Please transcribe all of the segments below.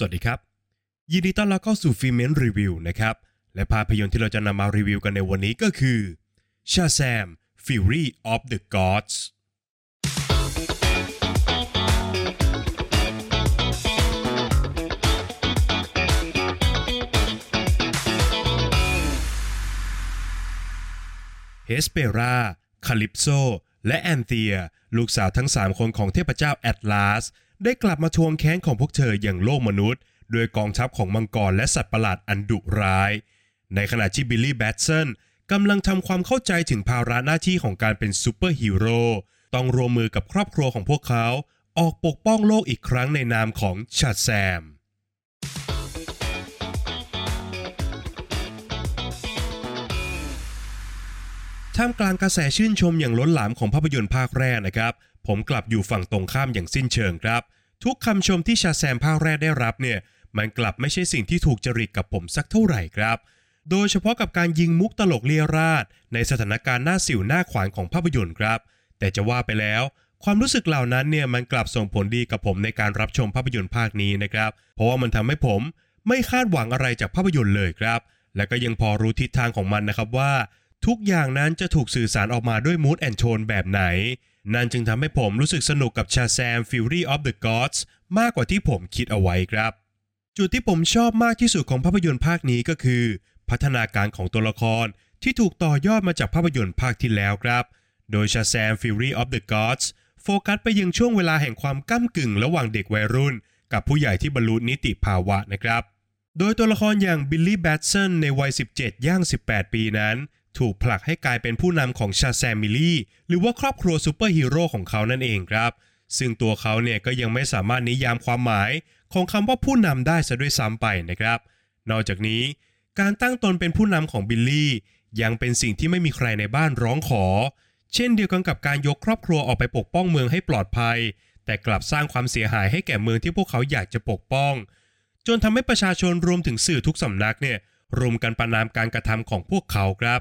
สวัสดีครับ ยินดีต้อนรับเข้าสู่ฟิเมนรีวิวนะครับ และภาพยนตร์ที่เราจะนำมารีวิวกันในวันนี้ก็คือ Shazam Fury of the Gods เฮสเปราคาลิปโซ และแอนเธีย ลูกสาวทั้ง 3 คนของเทพเจ้าแอตลาส ได้กลับมาทวงแค้นของพวกเธออย่างโลกมนุษย์โดยกองทัพของมังกรและสัตว์ประหลาดอันดุร้าย ในขณะที่บิลลี่แบตสันกำลังทำความเข้าใจถึงภาระหน้าที่ของการเป็นซูเปอร์ฮีโร่ต้องร่วมมือกับครอบครัวของพวกเขา ออกปกป้องโลกอีกครั้งในนามของชาแซมท่ามกลางกระแสชื่นชมอย่างล้นหลามของภาพยนตร์ภาคแรกนะครับ ผมกลับอยู่ฝั่งตรงข้ามอย่างสิ้นเชิงครับ ทุกคำชมที่ชาแซมภาคแรกได้รับเนี่ยมันกลับไม่ใช่สิ่งที่ถูกจริตกับผมสักเท่าไหร่ครับ โดยเฉพาะกับการยิงมุกตลกเลียราดในสถานการณ์หน้าสิวหน้าขวานของภาพยนตร์ครับ แต่จะว่าไปแล้ว ความรู้สึกเหล่านั้นเนี่ยมันกลับส่งผลดีกับผมในการรับชมภาพยนตร์ภาคนี้นะครับ เพราะว่ามันทำให้ผมไม่คาดหวังอะไรจากภาพยนตร์เลยครับ และก็ยังพอรู้ทิศทางของมันนะครับว่า ทุกอย่างนั้นจะถูกสื่อสารออกมาด้วยมูดแอนโทนแบบไหน นั่นจึงทำให้ผมรู้สึกสนุกกับชาแซม Fury of the Gods มากกว่าที่ผมคิดเอาไว้ครับ จุดที่ผมชอบมากที่สุดของภาพยนตร์ภาคนี้ก็คือ พัฒนาการของตัวละครที่ถูกต่อยอดมาจากภาพยนตร์ภาคที่แล้วครับ โดยชาแซม Fury of the Gods โฟกัสไปยังช่วงเวลาแห่งความก้ากึ่งระหว่างเด็กวัยรุ่น กับผู้ใหญ่ที่บรรลุนิติภาวะนะครับ โดยตัวละครอย่างบิลลี่แบตสันในวัย 17 ย่าง 18 ปีนั้น ถูกผลักให้กลายเป็นผู้นำของ Shazamily หรือว่าครอบครัวซูเปอร์ฮีโร่ของเขานั่นเองครับ ซึ่งตัวเขาเนี่ยก็ยังไม่สามารถนิยามความหมายของคำว่าผู้นำได้ซะด้วยซ้ำไปนะครับ นอกจากนี้ การตั้งตนเป็นผู้นำของบิลลี่ยังเป็นสิ่งที่ไม่มีใครในบ้านร้องขอ เช่นเดียวกันกับการยกครอบครัวออกไปปกป้องเมืองให้ปลอดภัย แต่กลับสร้างความเสียหายให้แก่เมืองที่พวกเขาอยากจะปกป้อง จนทำให้ประชาชนรวมถึงสื่อทุกสำนักเนี่ยรวมกันประณามการกระทำของพวกเขาครับ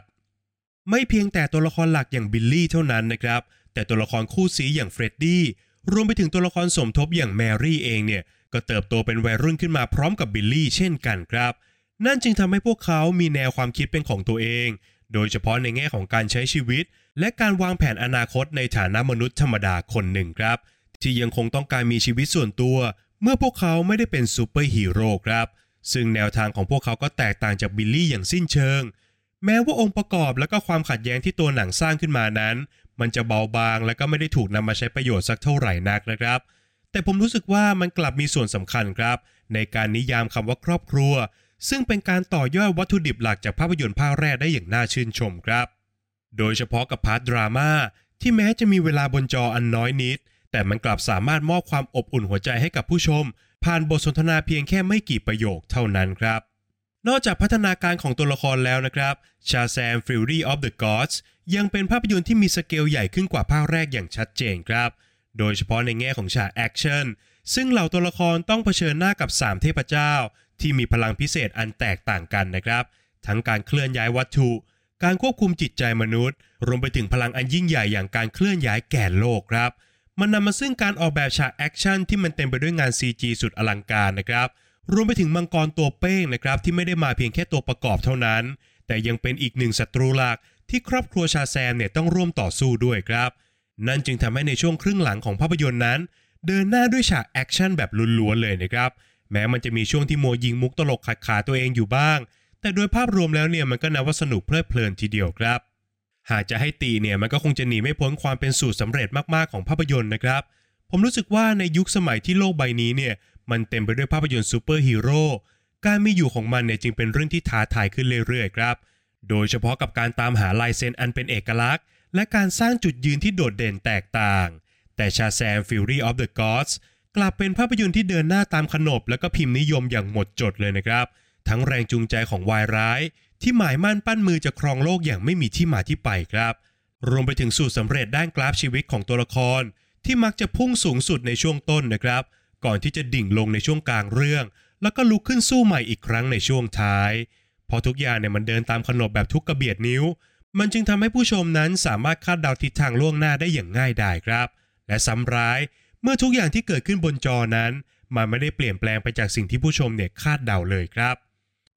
ไม่เพียงแต่ตัวละครหลักอย่างบิลลี่เท่านั้นนะครับ แต่ตัวละครคู่ซี้อย่างเฟรดดี้รวมไปถึงตัวละครสมทบอย่างแมรี่เองเนี่ยก็เติบโตเป็นวัยรุ่นขึ้นมาพร้อมกับบิลลี่เช่นกันครับ นั่นจึงทำให้พวกเขามีแนวความคิดเป็นของตัวเอง โดยเฉพาะในแง่ของการใช้ชีวิต และการวางแผนอนาคตในฐานะมนุษย์ธรรมดาคนหนึ่งครับ ที่ยังคงต้องการมีชีวิตส่วนตัว เมื่อพวกเขาไม่ได้เป็นซูเปอร์ฮีโร่ครับ ซึ่งแนวทางของพวกเขาก็แตกต่างจากบิลลี่อย่างสิ้นเชิง แม้ว่าองค์ประกอบและก็ความขัดแย้งที่ตัวหนังสร้างขึ้นมานั้น มันจะเบาบางและก็ไม่ได้ถูกนำมาใช้ประโยชน์สักเท่าไหร่นักนะครับ แต่ผมรู้สึกว่ามันกลับมีส่วนสำคัญครับ ในการนิยามคำว่าครอบครัว ซึ่งเป็นการต่อยอดวัตถุดิบหลักจากภาพยนตร์ภาคแรกได้อย่างน่าชื่นชมครับ โดยเฉพาะกับ part ดราม่าที่แม้จะมีเวลาบนจออันน้อยนิด แต่มันกลับสามารถมอบความอบอุ่นหัวใจให้กับผู้ชม ผ่านบทสนทนาเพียงแค่ไม่กี่ประโยคเท่านั้นครับ นอกจากพัฒนาการของตัวละครแล้วนะครับชาแซม Fury of the Gods ยังเป็นภาพยนตร์ที่มีสเกลใหญ่ขึ้นกว่าภาคแรกอย่างชัดเจนครับ โดยเฉพาะในแง่ของฉากแอคชั่น ซึ่งเหล่าตัวละครต้องเผชิญหน้ากับ 3 เทพเจ้า ที่มีพลังพิเศษอันแตกต่างกันนะครับ ทั้งการเคลื่อนย้ายวัตถุ การควบคุมจิตใจมนุษย์ รวมไปถึงพลังอันยิ่งใหญ่อย่างการเคลื่อนย้ายแก่นโลกครับ มันนำมาซึ่งการออกแบบฉากแอคชั่นที่มันเต็มไปด้วยงาน CG สุดอลังการนะครับ รวมไปถึงมังกรตัวเป้งนะครับที่ไม่ได้มาเพียงแค่ตัวประกอบเท่านั้น แต่ยังเป็นอีกหนึ่งศัตรูหลักที่ครอบครัวชาแซมเนี่ยต้องร่วมต่อสู้ด้วยครับ นั่นจึงทำให้ในช่วงครึ่งหลังของภาพยนตร์นั้น เดินหน้าด้วยฉากแอคชั่นแบบล้วนๆเลยนะครับแม้มันจะมีช่วงที่โมยิงมุกตลกขัดขาตัวเองอยู่บ้าง แต่โดยภาพรวมแล้วเนี่ยมันก็นับว่าสนุกเพลิดเพลินทีเดียวครับ หากจะให้ติเนี่ยมันก็คงจะหนีไม่พ้นความเป็นสูตรสำเร็จมากๆของภาพยนตร์นะครับ ผมรู้สึกว่าในยุคสมัยที่โลกใบนี้เนี่ย มันเต็มไปด้วยภาพยนตร์ซูเปอร์ฮีโร่การมีอยู่ของมันเนี่ยจึงเป็นเรื่องที่ท้าทายขึ้นเรื่อยๆครับ โดยเฉพาะกับการตามหาลายเซ็นอันเป็นเอกลักษณ์ และการสร้างจุดยืนที่โดดเด่นแตกต่าง แต่ชาแซม Fury of the Gods กลับเป็นภาพยนตร์ที่เดินหน้าตามขนบ และก็พิมพ์นิยมอย่างหมดจดเลยนะครับ ทั้งแรงจูงใจของวายร้าย ที่หมายมั่นปั้นมือจะครองโลกอย่างไม่มีที่มาที่ไปครับ รวมไปถึงสูตรสำเร็จด้านกราฟชีวิตของตัวละคร ที่มักจะพุ่งสูงสุดในช่วงต้นนะครับ ก่อนที่จะดิ่งลงในช่วงกลางเรื่อง แล้วก็ลุกขึ้นสู้ใหม่อีกครั้งในช่วงท้าย พอทุกอย่างเนี่ยมันเดินตามขนบแบบทุกกระเบียดนิ้ว มันจึงทำให้ผู้ชมนั้นสามารถคาดเดาทิศทางล่วงหน้าได้อย่างง่ายดายครับ และซ้ำร้ายเมื่อทุกอย่างที่เกิดขึ้นบนจอนั้น มันไม่ได้เปลี่ยนแปลงไปจากสิ่งที่ผู้ชมเนี่ยคาดเดาเลยครับ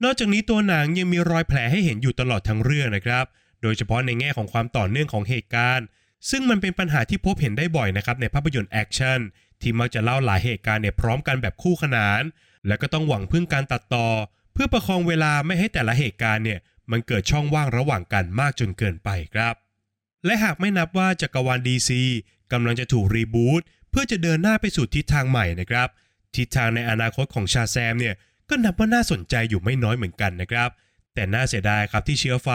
นอกจากนี้ตัวหนังยังมีรอยแผลให้เห็นอยู่ตลอดทั้งเรื่องนะครับ โดยเฉพาะในแง่ของความต่อเนื่องของเหตุการณ์ ซึ่งมันเป็นปัญหาที่พบเห็นได้บ่อยนะครับในภาพยนตร์แอคชั่น ที่มักจะเล่าหลายเหตุการณ์เนี่ยพร้อมกันแบบคู่ขนาน และก็ต้องหวังพึ่งการตัดต่อ เพื่อประคองเวลาไม่ให้แต่ละเหตุการณ์เนี่ยมันเกิดช่องว่างระหว่างกันมากจนเกินไปครับ และหากไม่นับว่าจักรวาล DC กำลังจะถูกรีบูตเพื่อจะเดินหน้าไปสู่ทิศทางใหม่นะครับ ทิศทางในอนาคตของชาแซมเนี่ยก็นับว่าน่าสนใจอยู่ไม่น้อยเหมือนกันนะครับ แต่น่าเสียดายครับที่เชื้อไฟ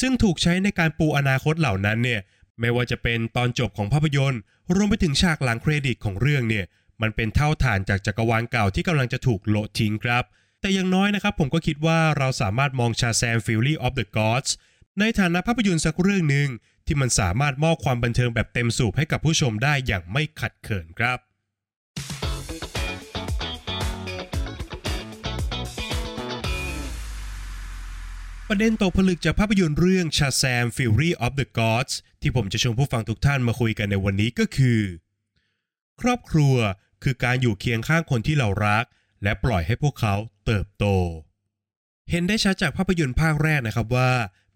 ซึ่งถูกใช้ในการปูอนาคตเหล่านั้นเนี่ย ไม่ว่าจะเป็นตอนจบของภาพยนตร์ รวมไปถึงฉากหลังเครดิตของเรื่องเนี่ย มันเป็นเถ้าถ่านจากจักรวาลเก่าที่กำลังจะถูกโละทิ้งครับ แต่อย่างน้อยนะครับผมก็คิดว่าเราสามารถมอง Shazam Fury of the Gods ในฐานะภาพยนตร์สักเรื่องหนึ่งที่มันสามารถมอบความบันเทิงแบบเต็มสูบให้กับผู้ชมได้อย่างไม่ขัดเขินครับ ประเด็นตกผลึกจากภาพยนตร์เรื่อง Shazam Fury of the Gods ที่ผมจะชวนผู้ฟังทุกท่านมาคุยกันในวันนี้ก็คือ ครอบครัวคือการอยู่เคียงข้างคนที่เรารัก และปล่อยให้พวกเขาเติบโต เห็นได้ชัดจากภาพยนตร์ภาคแรกนะครับว่า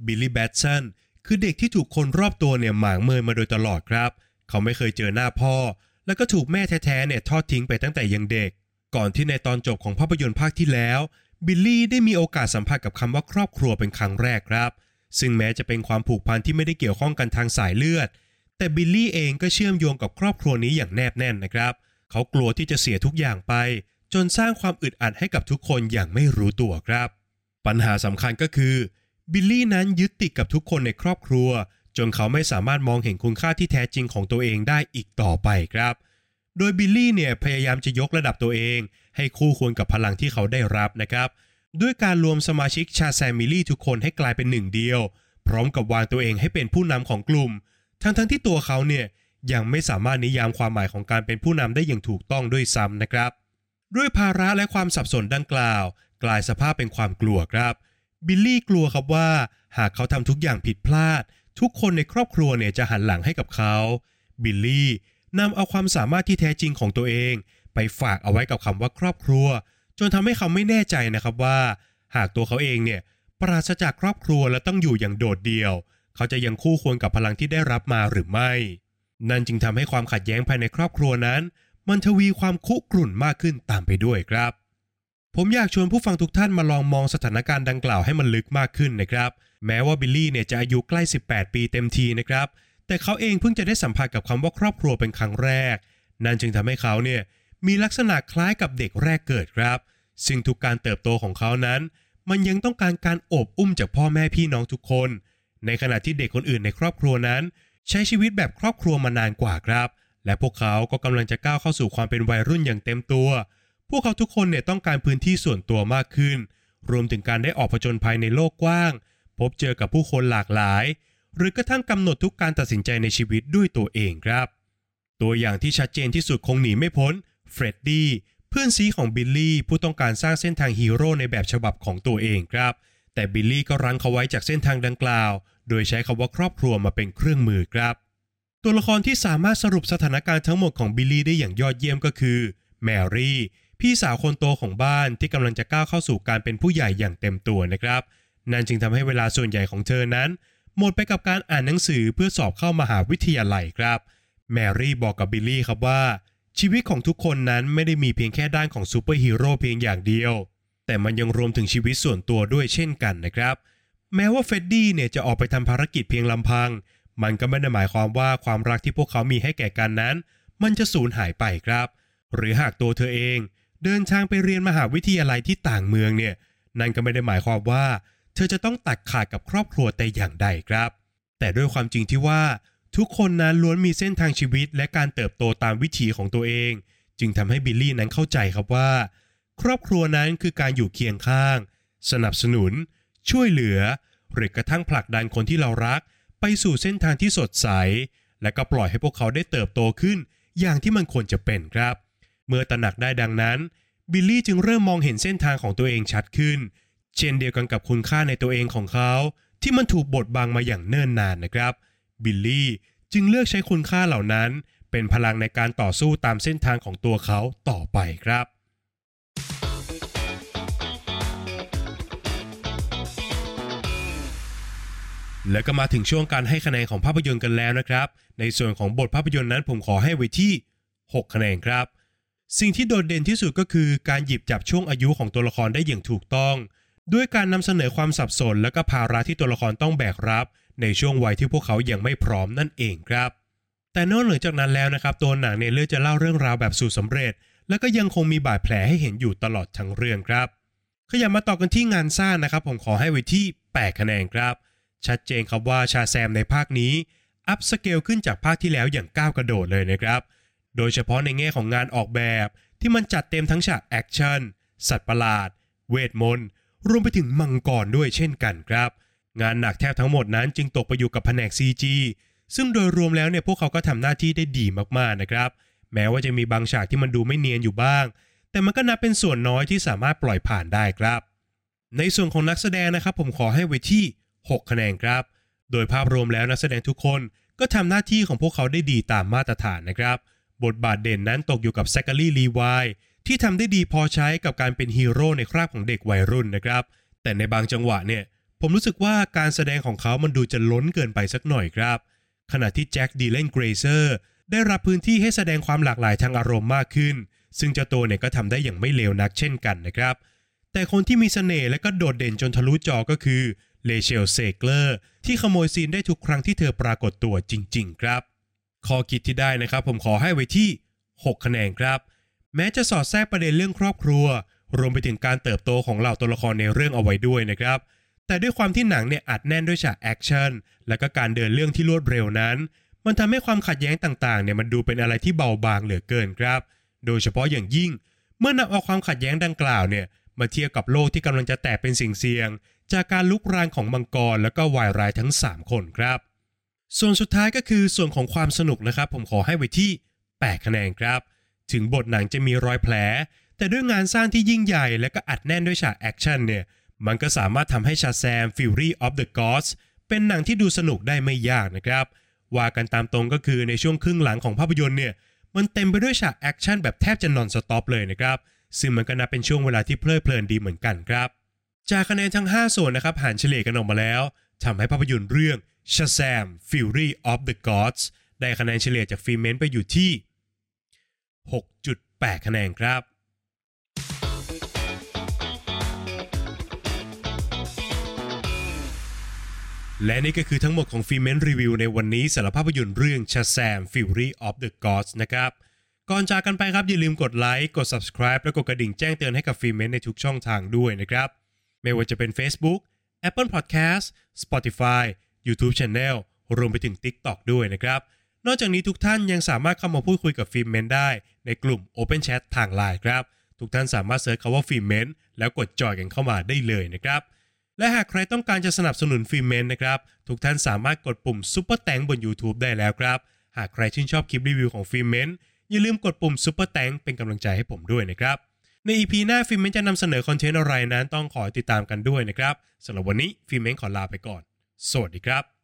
บิลลี่แบตสันคือเด็กที่ถูกคนรอบตัวเนี่ยหมางเมินมาโดยตลอดครับ เขาไม่เคยเจอหน้าพ่อ แล้วก็ถูกแม่แท้ๆเนี่ยทอดทิ้งไปตั้งแต่ยังเด็ก ก่อนที่ในตอนจบของภาพยนตร์ภาคที่แล้ว บิลลี่ได้มีโอกาสสัมผัสกับคำว่าครอบครัวเป็นครั้งแรกครับ ซึ่งแม้จะเป็นความผูกพันที่ไม่ได้เกี่ยวข้องกันทางสายเลือด แต่บิลลี่เองก็เชื่อมโยงกับครอบครัวนี้อย่างแนบแน่นนะครับ เขากลัวที่จะเสียทุกอย่างไป จนสร้างความอึดอัดให้กับทุกคนอย่างไม่รู้ตัวครับ ปัญหาสำคัญก็คือบิลลี่นั้นยึดติดกับทุกคนในครอบครัว จนเขาไม่สามารถมองเห็นคุณค่าที่แท้จริงของตัวเองได้อีกต่อไปครับ โดยบิลลี่เนี่ยพยายามจะยกระดับตัวเอง ให้คู่ควรกับพลังที่เขาได้รับนะครับ ด้วยการรวมสมาชิก Shazam Family ทุกคนให้กลายเป็นหนึ่งเดียว พร้อมกับวางตัวเองให้เป็นผู้นำของกลุ่ม ทั้งทั้งที่ตัวเขาเนี่ยยังไม่สามารถนิยามความหมายของการเป็นผู้นำได้อย่างถูกต้องด้วยซ้ำนะครับ ด้วยภาระและความสับสนดังกล่าว กลายสภาพเป็นความกลัวครับบิลลี่กลัวครับว่า หากเขาทำทุกอย่างผิดพลาด ทุกคนในครอบครัวเนี่ยจะหันหลังให้กับเขาบิลลี่ นำเอาความสามารถที่แท้จริงของตัวเอง ไปฝากเอาไว้กับคำว่าครอบครัว จนทำให้เขาไม่แน่ใจนะครับว่า หากตัวเขาเองเนี่ยปราศจากครอบครัวและต้องอยู่อย่างโดดเดี่ยว เขาจะยังคู่ควรกับพลังที่ได้รับมาหรือไม่ นั่นจึงทำให้ความขัดแย้งภายในครอบครัวนั้น มันทวีความคุกรุ่นมากขึ้นตามไปด้วยครับ ผมอยากชวนผู้ฟังทุกท่านมาลองมองสถานการณ์ดังกล่าวให้มันลึกมากขึ้นนะครับ แม้ว่าบิลลี่เนี่ยจะอายุใกล้ 18 ปีเต็มทีนะครับ แต่เขาเองเพิ่งจะได้สัมผัสกับคำว่าครอบครัวเป็นครั้งแรก นั่นจึงทำให้เขาเนี่ยมีลักษณะคล้ายกับเด็กแรกเกิดครับ ซึ่งทุกการเติบโตของเขานั้น มันยังต้องการการโอบอุ้มจากพ่อแม่พี่น้องทุกคน ในขณะที่เด็กคนอื่นในครอบครัวนั้น ใช้ชีวิตแบบครอบครัวมานานกว่าครับ และพวกเขาก็กำลังจะก้าวเข้าสู่ความเป็นวัยรุ่นอย่างเต็มตัว พวกเขาทุกคนเนี่ยต้องการพื้นที่ส่วนตัวมากขึ้น รวมถึงการได้ออกผจญภัยในโลกกว้าง พบเจอกับผู้คนหลากหลาย หรือกระทั่งกำหนดทุกการตัดสินใจในชีวิตด้วยตัวเองครับ ตัวอย่างที่ชัดเจนที่สุดคงหนีไม่พ้นเฟรดดี้เพื่อนซี้ของบิลลี่ผู้ต้องการสร้างเส้นทางฮีโร่ในแบบฉบับของตัวเองครับ แต่บิลลี่ก็รั้งเขาไว้จากเส้นทางดังกล่าว โดยใช้คำว่าครอบครัวมาเป็นเครื่องมือครับ ตัวละครที่สามารถสรุปสถานการณ์ทั้งหมดของบิลลี่ได้อย่างยอดเยี่ยมก็คือแมรี่พี่สาวคนโตของบ้านที่กำลังจะก้าวเข้าสู่การเป็นผู้ใหญ่อย่างเต็มตัวนะครับ นั่นจึงทำให้เวลาส่วนใหญ่ของเธอนั้น หมดไปกับการอ่านหนังสือเพื่อสอบเข้ามหาวิทยาลัยครับ แมรี่บอกกับบิลลี่ครับว่า ชีวิตของทุกคนนั้นไม่ได้มีเพียงแค่ด้านของซูเปอร์ฮีโร่เพียงอย่างเดียว แต่มันยังรวมถึงชีวิตส่วนตัวด้วยเช่นกันนะครับ แม้ว่าเฟรดดี้เนี่ยจะออกไปทำภารกิจเพียงลำพัง มันก็ไม่ได้หมายความว่าความรักที่พวกเขามีให้แก่กันนั้น มันจะสูญหายไปครับ หรือหากตัวเธอเอง เดินทางไปเรียนมหาวิทยาลัยที่ต่างเมืองเนี่ยนั่นก็ไม่ได้หมายความว่า เธอจะต้องตัดขาดกับครอบครัวแต่อย่างใดครับ แต่ด้วยความจริงที่ว่า ทุกคนนั้นล้วนมีเส้นทางชีวิตและการเติบโตตามวิถีของตัวเอง จึงทำให้บิลลี่นั้นเข้าใจครับว่า ครอบครัวนั้นคือการอยู่เคียงข้าง สนับสนุน ช่วยเหลือ หรือกระทั่งผลักดันคนที่เรารัก ไปสู่เส้นทางที่สดใส และก็ปล่อยให้พวกเขาได้เติบโตขึ้น อย่างที่มันควรจะเป็นครับ เมื่อตระหนักได้ดังนั้นบิลลี่จึงเริ่มมองเห็นเส้นทางของตัวเองชัดขึ้น เช่นเดียวกันกับคุณค่าในตัวเองของเขา ที่มันถูกบดบังมาอย่างเนิ่นนานนะครับ บิลลี่จึงเลือกใช้คุณค่าเหล่านั้น เป็นพลังในการต่อสู้ตามเส้นทางของตัวเขาต่อไปครับแล้วก็มาถึงช่วงการให้คะแนนของภาพยนตร์กันแล้วนะครับ ในส่วนของบทภาพยนตร์นั้นผมขอให้ไว้ที่ 6 คะแนนครับ สิ่งที่โดดเด่นที่สุดก็คือการหยิบจับช่วงอายุของตัวละครได้อย่างถูกต้อง ด้วยการนำเสนอความสับสนและก็ภาระที่ตัวละครต้องแบกรับ ในช่วงวัยที่พวกเขายังไม่พร้อมนั่นเองครับ แต่นอกเหนือจากนั้นแล้วนะครับตัวหนังเนี่ยเลือกจะเล่าเรื่องราวแบบสู่สำเร็จ และก็ยังคงมีบาดแผลให้เห็นอยู่ตลอดทั้งเรื่องครับขยับมาต่อกันที่งานสร้างนะครับผมขอให้ไว้ที่ 8 คะแนนครับ ชัดเจนครับว่าชาแซมในภาคนี้ up scale ขึ้นจากภาคที่แล้วอย่างก้าวกระโดดเลยนะครับ โดยเฉพาะในแง่ของงานออกแบบที่มันจัดเต็มทั้งฉากแอคชั่นสัตว์ประหลาด เวทมนต์ รวมไปถึงมังกรด้วยเช่นกันครับ งานหนักแทบทั้งหมดนั้นจึงตกไปอยู่กับแผนก CG ซึ่งโดยรวมแล้วเนี่ยพวกเขาก็ทำหน้าที่ได้ดีมากๆนะครับ แม้ว่าจะมีบางฉากที่มันดูไม่เนียนอยู่บ้าง แต่มันก็นับเป็นส่วนน้อยที่สามารถปล่อยผ่านได้ครับ ในส่วนของนักแสดงนะครับผมขอให้ไว้ที่ 6 คะแนนครับ โดยภาพรวมแล้วนักแสดงทุกคนก็ทำหน้าที่ของพวกเขาได้ดีตามมาตรฐานนะครับ บทบาทเด่นนั้นตกอยู่กับแซคารีลีวาย ที่ทำได้ดีพอใช้กับการเป็นฮีโร่ในคราบของเด็กวัยรุ่นนะครับ แต่ในบางจังหวะเนี่ย ผมรู้สึกว่าการแสดงของเขามันดูจะล้นเกินไปสักหน่อยครับ ขณะที่แจ็คดีแลนเกรเซอร์ได้รับพื้นที่ให้แสดงความหลากหลายทางอารมณ์มากขึ้น ซึ่งเจ้าตัวเนี่ยก็ทำได้อย่างไม่เลวนักเช่นกันนะครับ แต่คนที่มีเสน่ห์และก็โดดเด่นจนทะลุจอก็คือเรเชลเซเกลอร์ที่ขโมยซีนได้ทุกครั้งที่เธอปรากฏตัวจริง ๆ ครับ ข้อคิดที่ได้นะครับ ผมขอให้ไว้ที่ 6 คะแนนครับ แม้จะสอดแทรกประเด็นเรื่องครอบครัว รวมไปถึงการเติบโตของเหล่าตัวละครในเรื่องเอาไว้ด้วยนะครับ แต่ด้วยความที่หนังเนี่ยอัดแน่นด้วยฉากแอคชั่นและก็การเดินเรื่องที่รวดเร็วนั้น มันทำให้ความขัดแย้งต่างๆเนี่ยมันดูเป็นอะไรที่เบาบางเหลือเกินครับ โดยเฉพาะอย่างยิ่ง เมื่อนำเอาความขัดแย้งดังกล่าวเนี่ยมาเทียบกับโลกที่กำลังจะแตกเป็นเสี่ยงเสี่ยง จากการรุกรานของมังกรและก็วายร้ายทั้ง 3 คนครับ ส่วนสุดท้ายก็คือส่วนของความสนุกนะครับ ผมขอให้ไว้ที่ 8 คะแนนครับ ถึงบทหนังจะมีรอยแผล แต่ด้วยงานสร้างที่ยิ่งใหญ่และก็อัดแน่นด้วยฉากแอคชั่นเนี่ย มันก็สามารถทำให้ Shazam Fury of the Gods เป็นหนังที่ดูสนุกได้ไม่ยากนะครับ ว่ากันตามตรงก็คือในช่วงครึ่งหลังของภาพยนตร์เนี่ยมันเต็มไปด้วยฉากแอคชั่นแบบแทบจะ non-stop เลยนะครับ ซึ่งมันก็นับเป็นช่วงเวลาที่เพลิดเพลินดีเหมือนกันครับ จากคะแนนทั้ง 5 ส่วนนะครับหารเฉลี่ยกันออกมาแล้วทำให้ภาพยนตร์เรื่อง Shazam Fury of the Gods ได้คะแนนเฉลี่ยจาก Filmment ไปอยู่ที่ 6.8 คะแนนครับ และนี่ก็คือทั้งหมดของ Filmment รีวิวในวันนี้สำหรับภาพยนตร์เรื่อง Shazam Fury of the Gods นะครับ ก่อนจากกันไปครับอย่าลืมกดไลค์กด subscribe และกดกระดิ่งแจ้งเตือนให้กับ Filmment ในทุกช่องทางด้วยนะครับ ไม่ว่าจะเป็น Facebook Apple Podcast Spotify YouTube Channel รวมไปถึง TikTok ด้วยนะครับ นอกจากนี้ทุกท่านยังสามารถเข้ามาพูดคุยกับ Filmment ได้ ในกลุ่ม Open Chat ทางไลน์ครับ ทุกท่านสามารถ search คำว่า Filmmentแล้วกดจอยกันเข้ามาได้เลยนะครับ และหากใครต้องการจะสนับสนุน Filmment นะครับ ทุกท่านสามารถกดปุ่ม Super Thanks บน YouTube ได้แล้วครับ หากใครชื่นชอบคลิปรีวิวของ Filmment อย่าลืมกดปุ่ม Super Thanks เป็นกำลังใจให้ผมด้วยนะครับ ใน EP หน้า Filmment จะนำเสนอคอนเทนต์อะไรนั้นต้องขอติดตามกันด้วยนะครับสำหรับวันนี้ Filmment ขอลาไปก่อน สวัสดีครับ